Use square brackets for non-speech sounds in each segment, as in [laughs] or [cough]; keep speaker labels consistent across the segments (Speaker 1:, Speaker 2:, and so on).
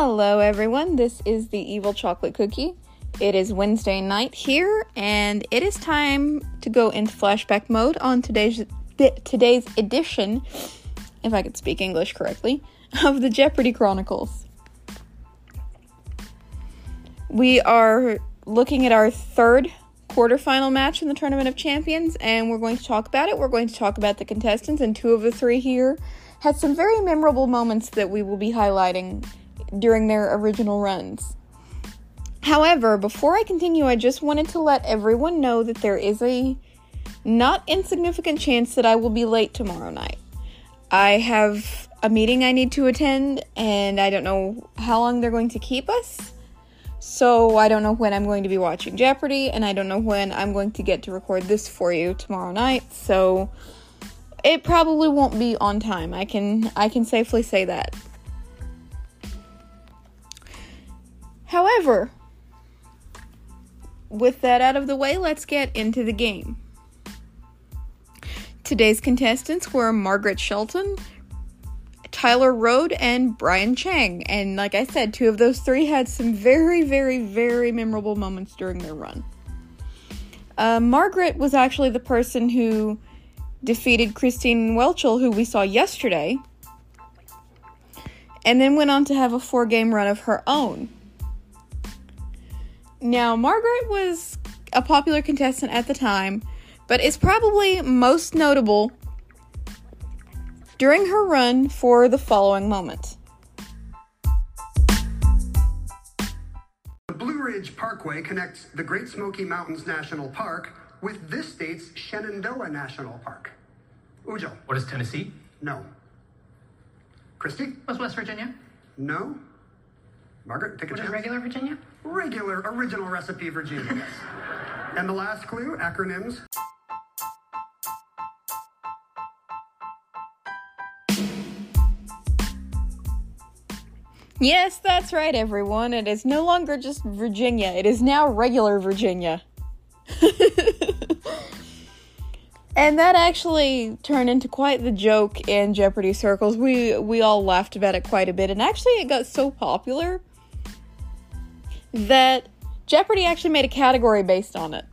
Speaker 1: Hello, everyone. This is the Evil Chocolate Cookie. It is Wednesday night here, and it is time to go into flashback mode on today's today's edition, if I could speak English correctly, [laughs] of the Jeopardy Chronicles. We are looking at our third quarterfinal match in the Tournament of Champions, and we're going to talk about it. We're going to talk about the contestants, and two of the three here had some very memorable moments that we will be highlighting during their original runs. However, before I continue, I just wanted to let everyone know that there is a not insignificant chance that I will be late tomorrow night. I have a meeting I need to attend, and I don't know how long they're going to keep us. So I don't know when I'm going to be watching Jeopardy, and I don't know when I'm going to get to record this for you tomorrow night. So it probably won't be on time. I can I can safely say that. However, with that out of the way, let's get into the game. Today's contestants were Margaret Shelton, Tyler Rhode, and Brian Chang. And like I said, two of those three had some very, very, very memorable moments during their run. Uh, Margaret was actually the person who defeated Christine Whelchel, who we saw yesterday, and then went on to have a four game run of her own. Now, Margaret was a popular contestant at the time, but is probably most notable during her run for the following moment.
Speaker 2: The Blue Ridge Parkway connects the Great Smoky Mountains National Park with this state's Shenandoah National Park. Ujo.
Speaker 3: What is Tennessee?
Speaker 2: No. Christy?
Speaker 3: What's West Virginia?
Speaker 2: No. Margaret, take a
Speaker 3: What is
Speaker 2: chance.
Speaker 3: regular Virginia?
Speaker 2: Regular, original recipe Virginia, yes. [laughs] and the last clue, acronyms.
Speaker 1: Yes, that's right, everyone. It is no longer just Virginia, it is now regular Virginia. [laughs] and that actually turned into quite the joke in Jeopardy circles. We we all laughed about it quite a bit, and actually it got so popular that Jeopardy actually made a category based on it.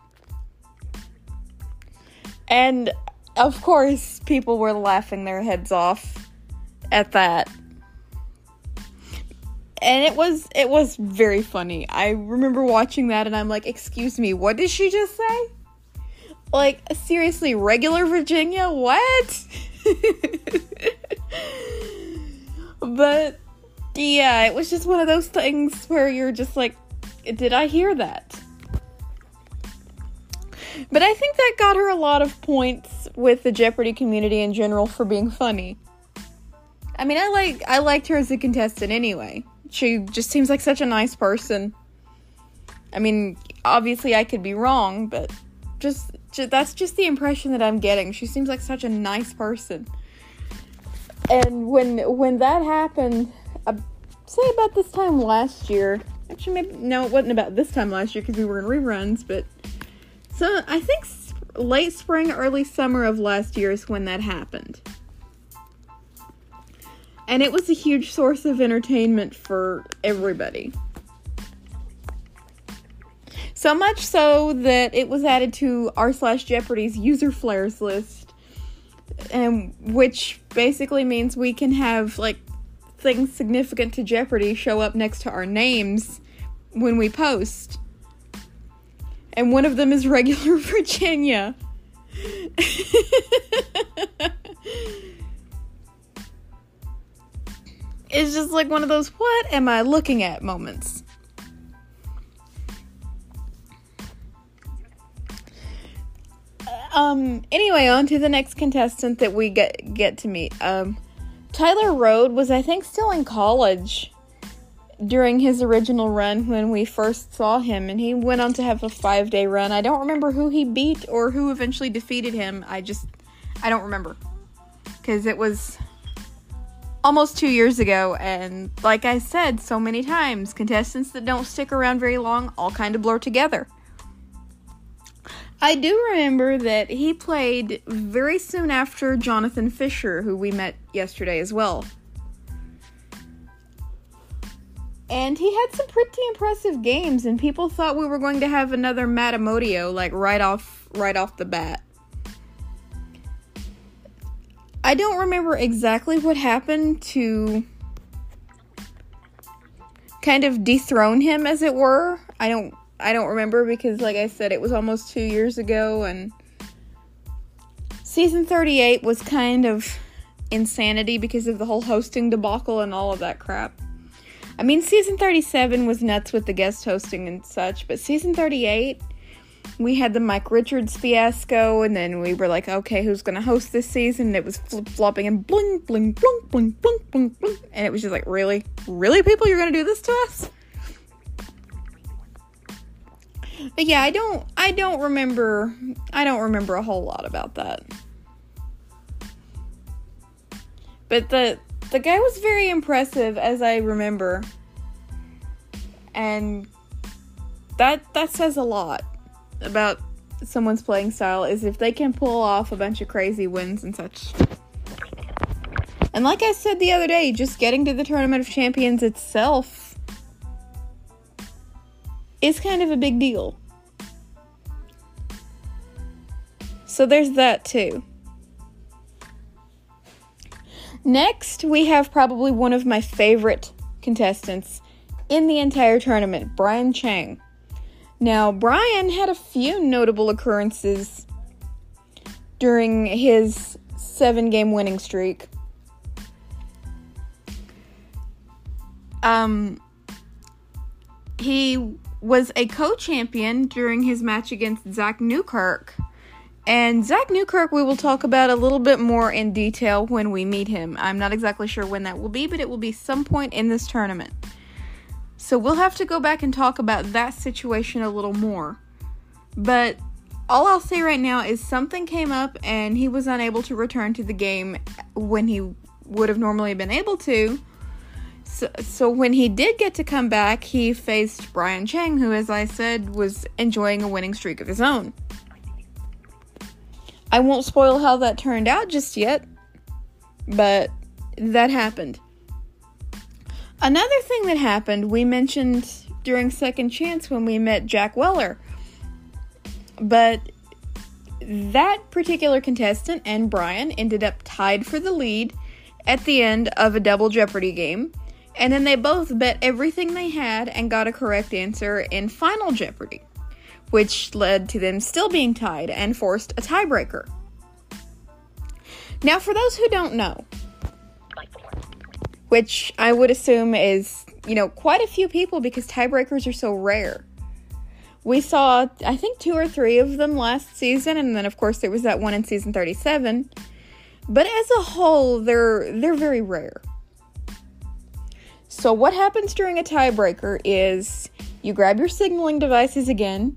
Speaker 1: And of course, people were laughing their heads off at that and it was it was very funny. I remember watching that and I'm like, "Excuse me, what did she just say?" Like, seriously, regular Virginia? What? [laughs] but yeah, it was just one of those things where you're just like, "Did I hear that?" But I think that got her a lot of points with the Jeopardy community in general for being funny. I mean, I like I liked her as a contestant anyway she just seems like such a nice person. I mean, obviously I could be wrong, but just, just that's just the impression that I'm getting. She seems like such a nice person. And when when that happened, I say about this time last year. Actually, maybe no, it wasn't about this time last year because we were in reruns, but so I think late spring, early summer of last year is when that happened and it was a huge source of entertainment for everybody. So much so that it was added to r slash Jeopardy's user flares list, and which basically means we can have like things significant to Jeopardy show up next to our names when we post. And one of them is regular [laughs] Virginia. it's just like one of those what am I looking at moments. Um. Anyway, on to the next contestant that we get get to meet. Um, Tyler Rhode was, I think, still in college during his original run when we first saw him, and he went on to have a five day run. I don't remember who he beat or who eventually defeated him. I just, I don't remember because it was almost two years ago, and like I said so many times, contestants that don't stick around very long all kind of blur together. I do remember that he played very soon after Jonathan Fisher, who we met yesterday as well. And he had some pretty impressive games, and people thought we were going to have another Matt Amodio, like right off right off the bat. I don't remember exactly what happened to kind of dethrone him as it were. I don't I don't remember because like I said it was almost 2 years ago and season 38 was kind of insanity because of the whole hosting debacle and all of that crap. I mean season 37 was nuts with the guest hosting and such, but season 38 we had the Mike Richards fiasco, and then we were like, okay, who's gonna host this season? And it was flip flopping and bling, bling, bling, bling, bling, bling, bling. And it was just like, really? Really, people? You're gonna do this to us? But yeah, I don't I don't remember I don't remember a whole lot about that. But the the guy was very impressive as I remember. And that that says a lot about someone's playing style is if they can pull off a bunch of crazy wins and such. And like I said the other day, just getting to the Tournament of Champions itself is kind of a big deal. So there's that too. Next, we have probably one of my favorite contestants in the entire tournament, Brian Chang. Now, Brian had a few notable occurrences during his seven game winning streak. Um, he was a co champion during his match against Zach Newkirk. And Zach Newkirk, we will talk about a little bit more in detail when we meet him. I'm not exactly sure when that will be, but it will be some point in this tournament. So we'll have to go back and talk about that situation a little more. But all I'll say right now is something came up and he was unable to return to the game when he would have normally been able to. So, so when he did get to come back, he faced Brian Chang, who, as I said, was enjoying a winning streak of his own. I won't spoil how that turned out just yet, but that happened. Another thing that happened, we mentioned during Second Chance when we met Jack Weller. But that particular contestant and Brian ended up tied for the lead at the end of a double Jeopardy game. And then they both bet everything they had and got a correct answer in Final Jeopardy, which led to them still being tied and forced a tiebreaker. Now, for those who don't know, which I would assume is, you know, quite a few people because tiebreakers are so rare. We saw, I think, two or three of them last season, and then of course there was that one in season 37. But as a whole, they're they're very rare. So what happens during a tiebreaker is you grab your signaling devices again,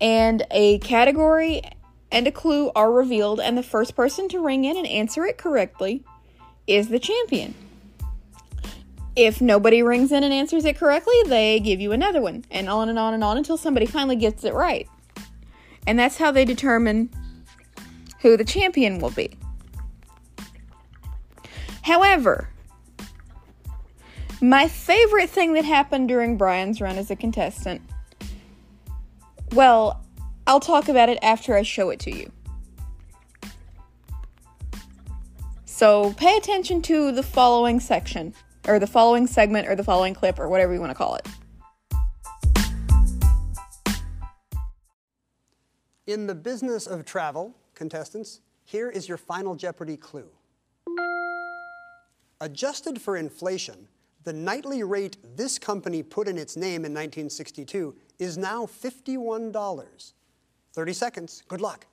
Speaker 1: and a category and a clue are revealed, and the first person to ring in and answer it correctly is the champion. If nobody rings in and answers it correctly, they give you another one, and on and on and on until somebody finally gets it right. And that's how they determine who the champion will be. However, my favorite thing that happened during Brian's run as a contestant, well, I'll talk about it after I show it to you. So pay attention to the following section or the following segment or the following clip or whatever you want to call it.
Speaker 2: In the business of travel, contestants, here is your final Jeopardy clue. Adjusted for inflation, the nightly rate this company put in its name in 1962 is now $51. 30 seconds. Good luck.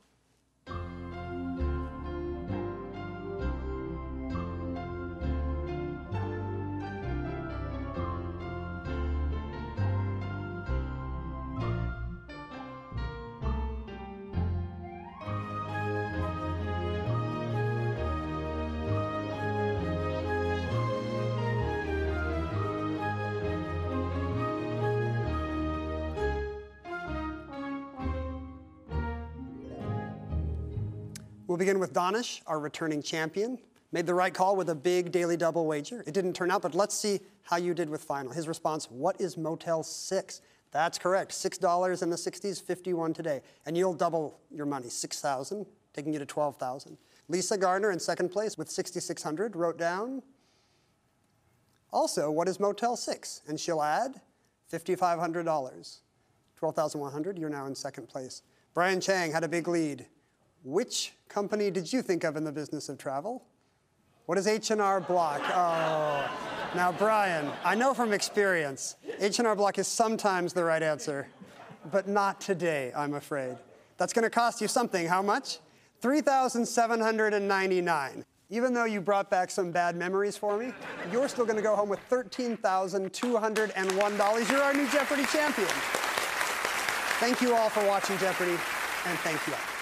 Speaker 2: We'll begin with Donish, our returning champion. Made the right call with a big daily double wager. It didn't turn out, but let's see how you did with final. His response, what is Motel 6? That's correct. $6 in the 60s, 51 today. And you'll double your money, 6,000, taking you to 12,000. Lisa Gardner in second place with 6,600 wrote down, also, what is Motel 6? And she'll add $5,500. 12,100, you're now in second place. Brian Chang had a big lead. Which company did you think of in the business of travel? What is H&R Block? Oh. Now, Brian, I know from experience, H&R Block is sometimes the right answer, but not today, I'm afraid. That's going to cost you something. How much? 3,799. Even though you brought back some bad memories for me, you're still going to go home with $13,201. You're our new Jeopardy champion. Thank you all for watching Jeopardy, and thank you all.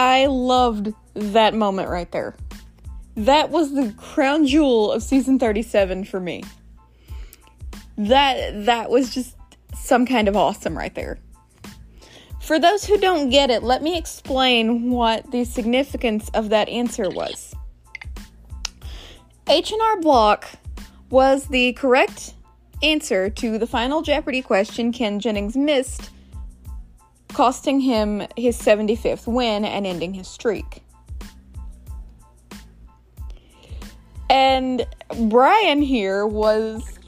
Speaker 1: I loved that moment right there. That was the crown jewel of season 37 for me. That that was just some kind of awesome right there. For those who don't get it, let me explain what the significance of that answer was. H&R Block was the correct answer to the final Jeopardy question Ken Jennings missed costing him his 75th win and ending his streak. And Brian here was,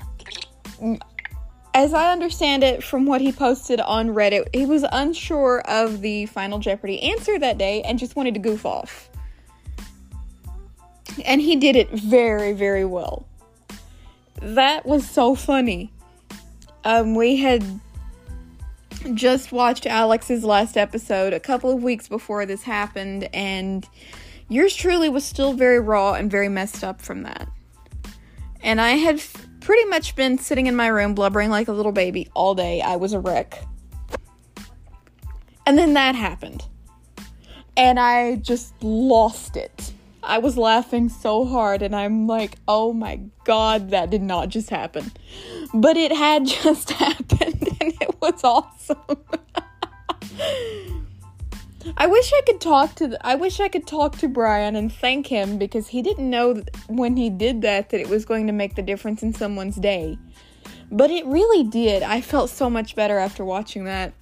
Speaker 1: as I understand it from what he posted on Reddit, he was unsure of the Final Jeopardy answer that day and just wanted to goof off. And he did it very, very well. That was so funny. Um, we had just watched Alex's last episode a couple of weeks before this happened, and yours truly was still very raw and very messed up from that. And I had f- pretty much been sitting in my room blubbering like a little baby all day. I was a wreck. And then that happened. And I just lost it. I was laughing so hard, and I'm like, oh my god, that did not just happen. But it had [laughs] just happened, and [laughs] it was awesome. I wish I could talk to the, I wish I could talk to Brian and thank him because he didn't know when he did that that it was going to make the difference in someone's day. But it really did. I felt so much better after watching that.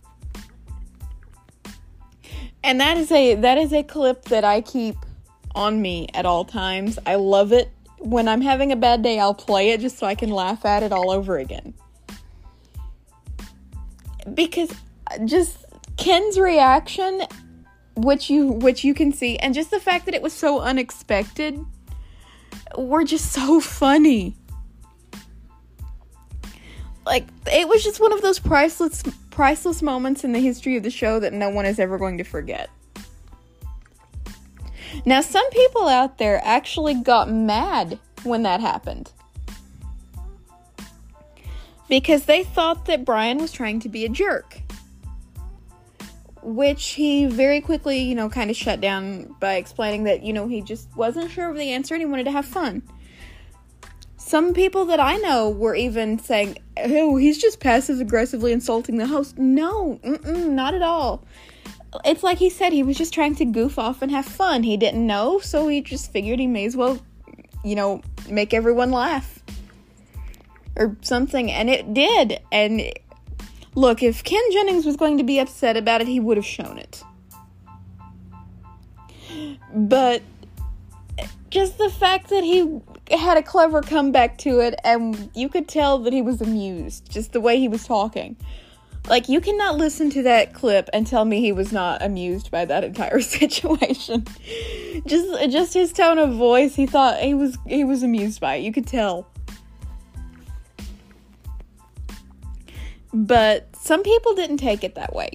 Speaker 1: And that is a that is a clip that I keep on me at all times. I love it. When I'm having a bad day, I'll play it just so I can laugh at it all over again. Because just Ken's reaction which you which you can see and just the fact that it was so unexpected were just so funny. Like it was just one of those priceless priceless moments in the history of the show that no one is ever going to forget. Now, some people out there actually got mad when that happened because they thought that Brian was trying to be a jerk. Which he very quickly, you know, kind of shut down by explaining that, you know, he just wasn't sure of the answer and he wanted to have fun. Some people that I know were even saying, oh, he's just passive aggressively insulting the host. No, not at all it's like he said he was just trying to goof off and have fun. He didn't know, so he just figured he may as well, you know, make everyone laugh or something. And it did. And look, if Ken Jennings was going to be upset about it, he would have shown it. But just the fact that he had a clever comeback to it, and you could tell that he was amused, just the way he was talking. Like you cannot listen to that clip and tell me he was not amused by that entire [laughs] situation. just just his tone of voice, he thought he was he was amused by it. You could tell. But some people didn't take it that way.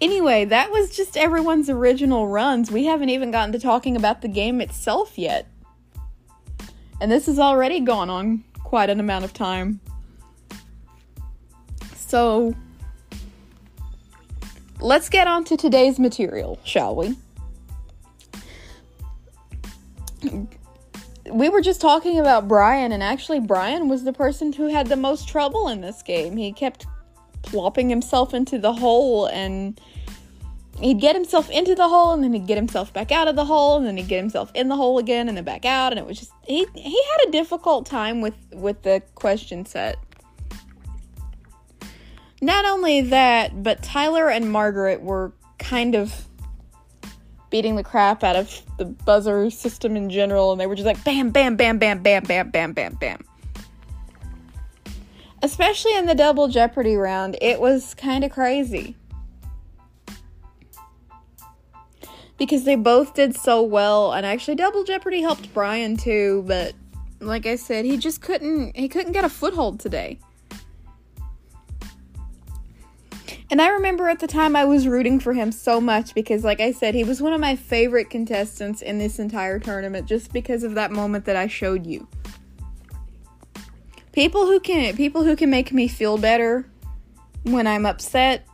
Speaker 1: Anyway, that was just everyone's original runs. We haven't even gotten to talking about the game itself yet. And this has already gone on quite an amount of time. So, let's get on to today's material, shall we? We were just talking about Brian, and actually, Brian was the person who had the most trouble in this game. He kept plopping himself into the hole, and he'd get himself into the hole, and then he'd get himself back out of the hole, and then he'd get himself in the hole again, and then back out, and it was just he he had a difficult time with with the question set. Not only that, but Tyler and Margaret were kind of beating the crap out of the buzzer system in general, and they were just like bam, bam, bam, bam, bam, bam, bam, bam, bam. Especially in the double Jeopardy round, it was kind of crazy. Because they both did so well, and actually Double Jeopardy helped Brian too, but like I said, he just couldn't he couldn't get a foothold today. And I remember at the time I was rooting for him so much because, like I said, he was one of my favorite contestants in this entire tournament just because of that moment that I showed you. People who can people who can make me feel better when I'm upset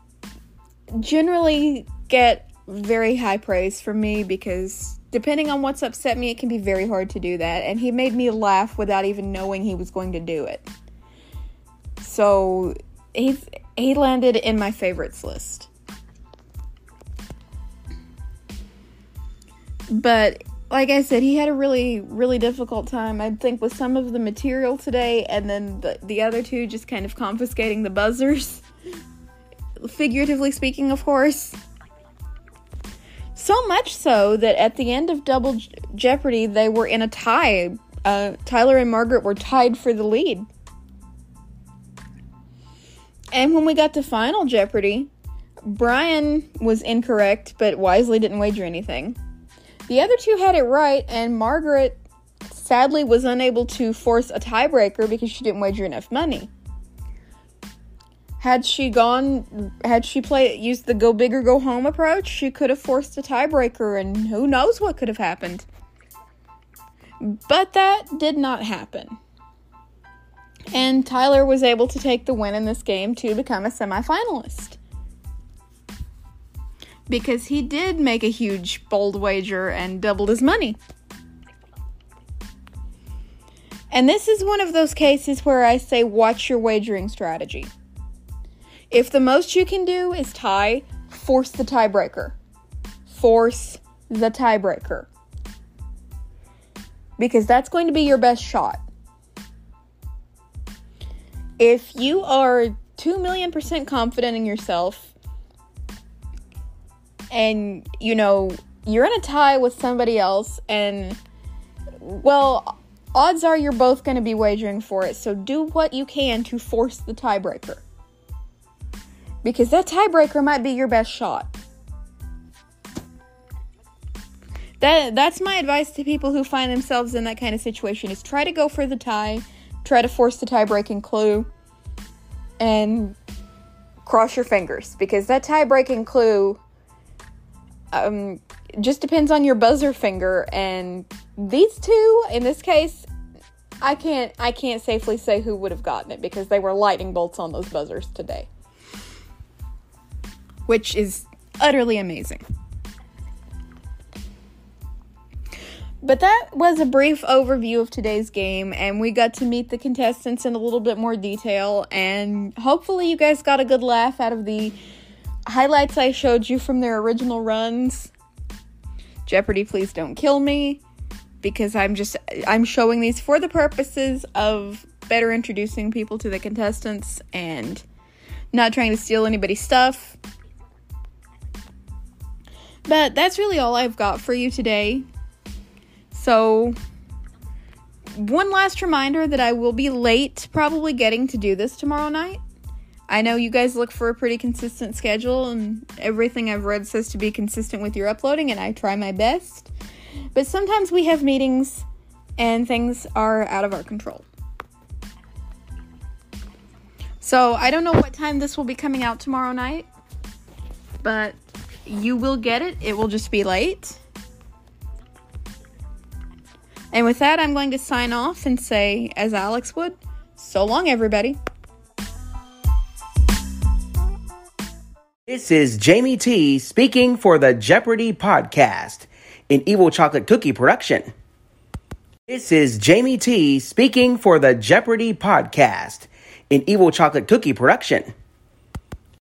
Speaker 1: generally get very high praise from me because depending on what's upset me, it can be very hard to do that. And he made me laugh without even knowing he was going to do it. So he's he landed in my favorites list. But like I said, he had a really, really difficult time, I think, with some of the material today, and then the, the other two just kind of confiscating the buzzers. [laughs] Figuratively speaking, of course. So much so that at the end of Double Jeopardy, they were in a tie. Uh, Tyler and Margaret were tied for the lead. And when we got to Final Jeopardy, Brian was incorrect, but wisely didn't wager anything. The other two had it right, and Margaret sadly was unable to force a tiebreaker because she didn't wager enough money. Had she gone, had she played, used the go big or go home approach, she could have forced a tiebreaker, and who knows what could have happened. But that did not happen. And Tyler was able to take the win in this game to become a semifinalist. Because he did make a huge bold wager and doubled his money. And this is one of those cases where I say, watch your wagering strategy. If the most you can do is tie, force the tiebreaker. Force the tiebreaker. Because that's going to be your best shot if you are 2 million percent confident in yourself and you know you're in a tie with somebody else and well odds are you're both going to be wagering for it. So do what you can to force the tiebreaker. Because that tiebreaker might be your best shot. That that's my advice to people who find themselves in that kind of situation is try to go for the tie try to force the tie breaking clue and cross your fingers because that tie breaking clue um, just depends on your buzzer finger and these two in this case I can't I can't safely say who would have gotten it because they were lightning bolts on those buzzers today. Which is utterly amazing. But that was a brief overview of today's game, and we got to meet the contestants in a little bit more detail. And hopefully, you guys got a good laugh out of the highlights I showed you from their original runs. Jeopardy, please don't kill me, because I'm just I'm showing these for the purposes of better introducing people to the contestants and not trying to steal anybody's stuff. But that's really all I've got for you today. So, one last reminder that I will be late probably getting to do this tomorrow night. I know you guys look for a pretty consistent schedule, and everything I've read says to be consistent with your uploading, and I try my best. But sometimes we have meetings and things are out of our control. So I don't know what time this will be coming out tomorrow night, but you will get it. It will just be late. And with that, I'm going to sign off and say, as Alex would, so long, everybody.
Speaker 4: This is Jamie T speaking for the Jeopardy podcast, an Evil Chocolate Cookie production. This is Jamie T speaking for the Jeopardy podcast, an Evil Chocolate Cookie production.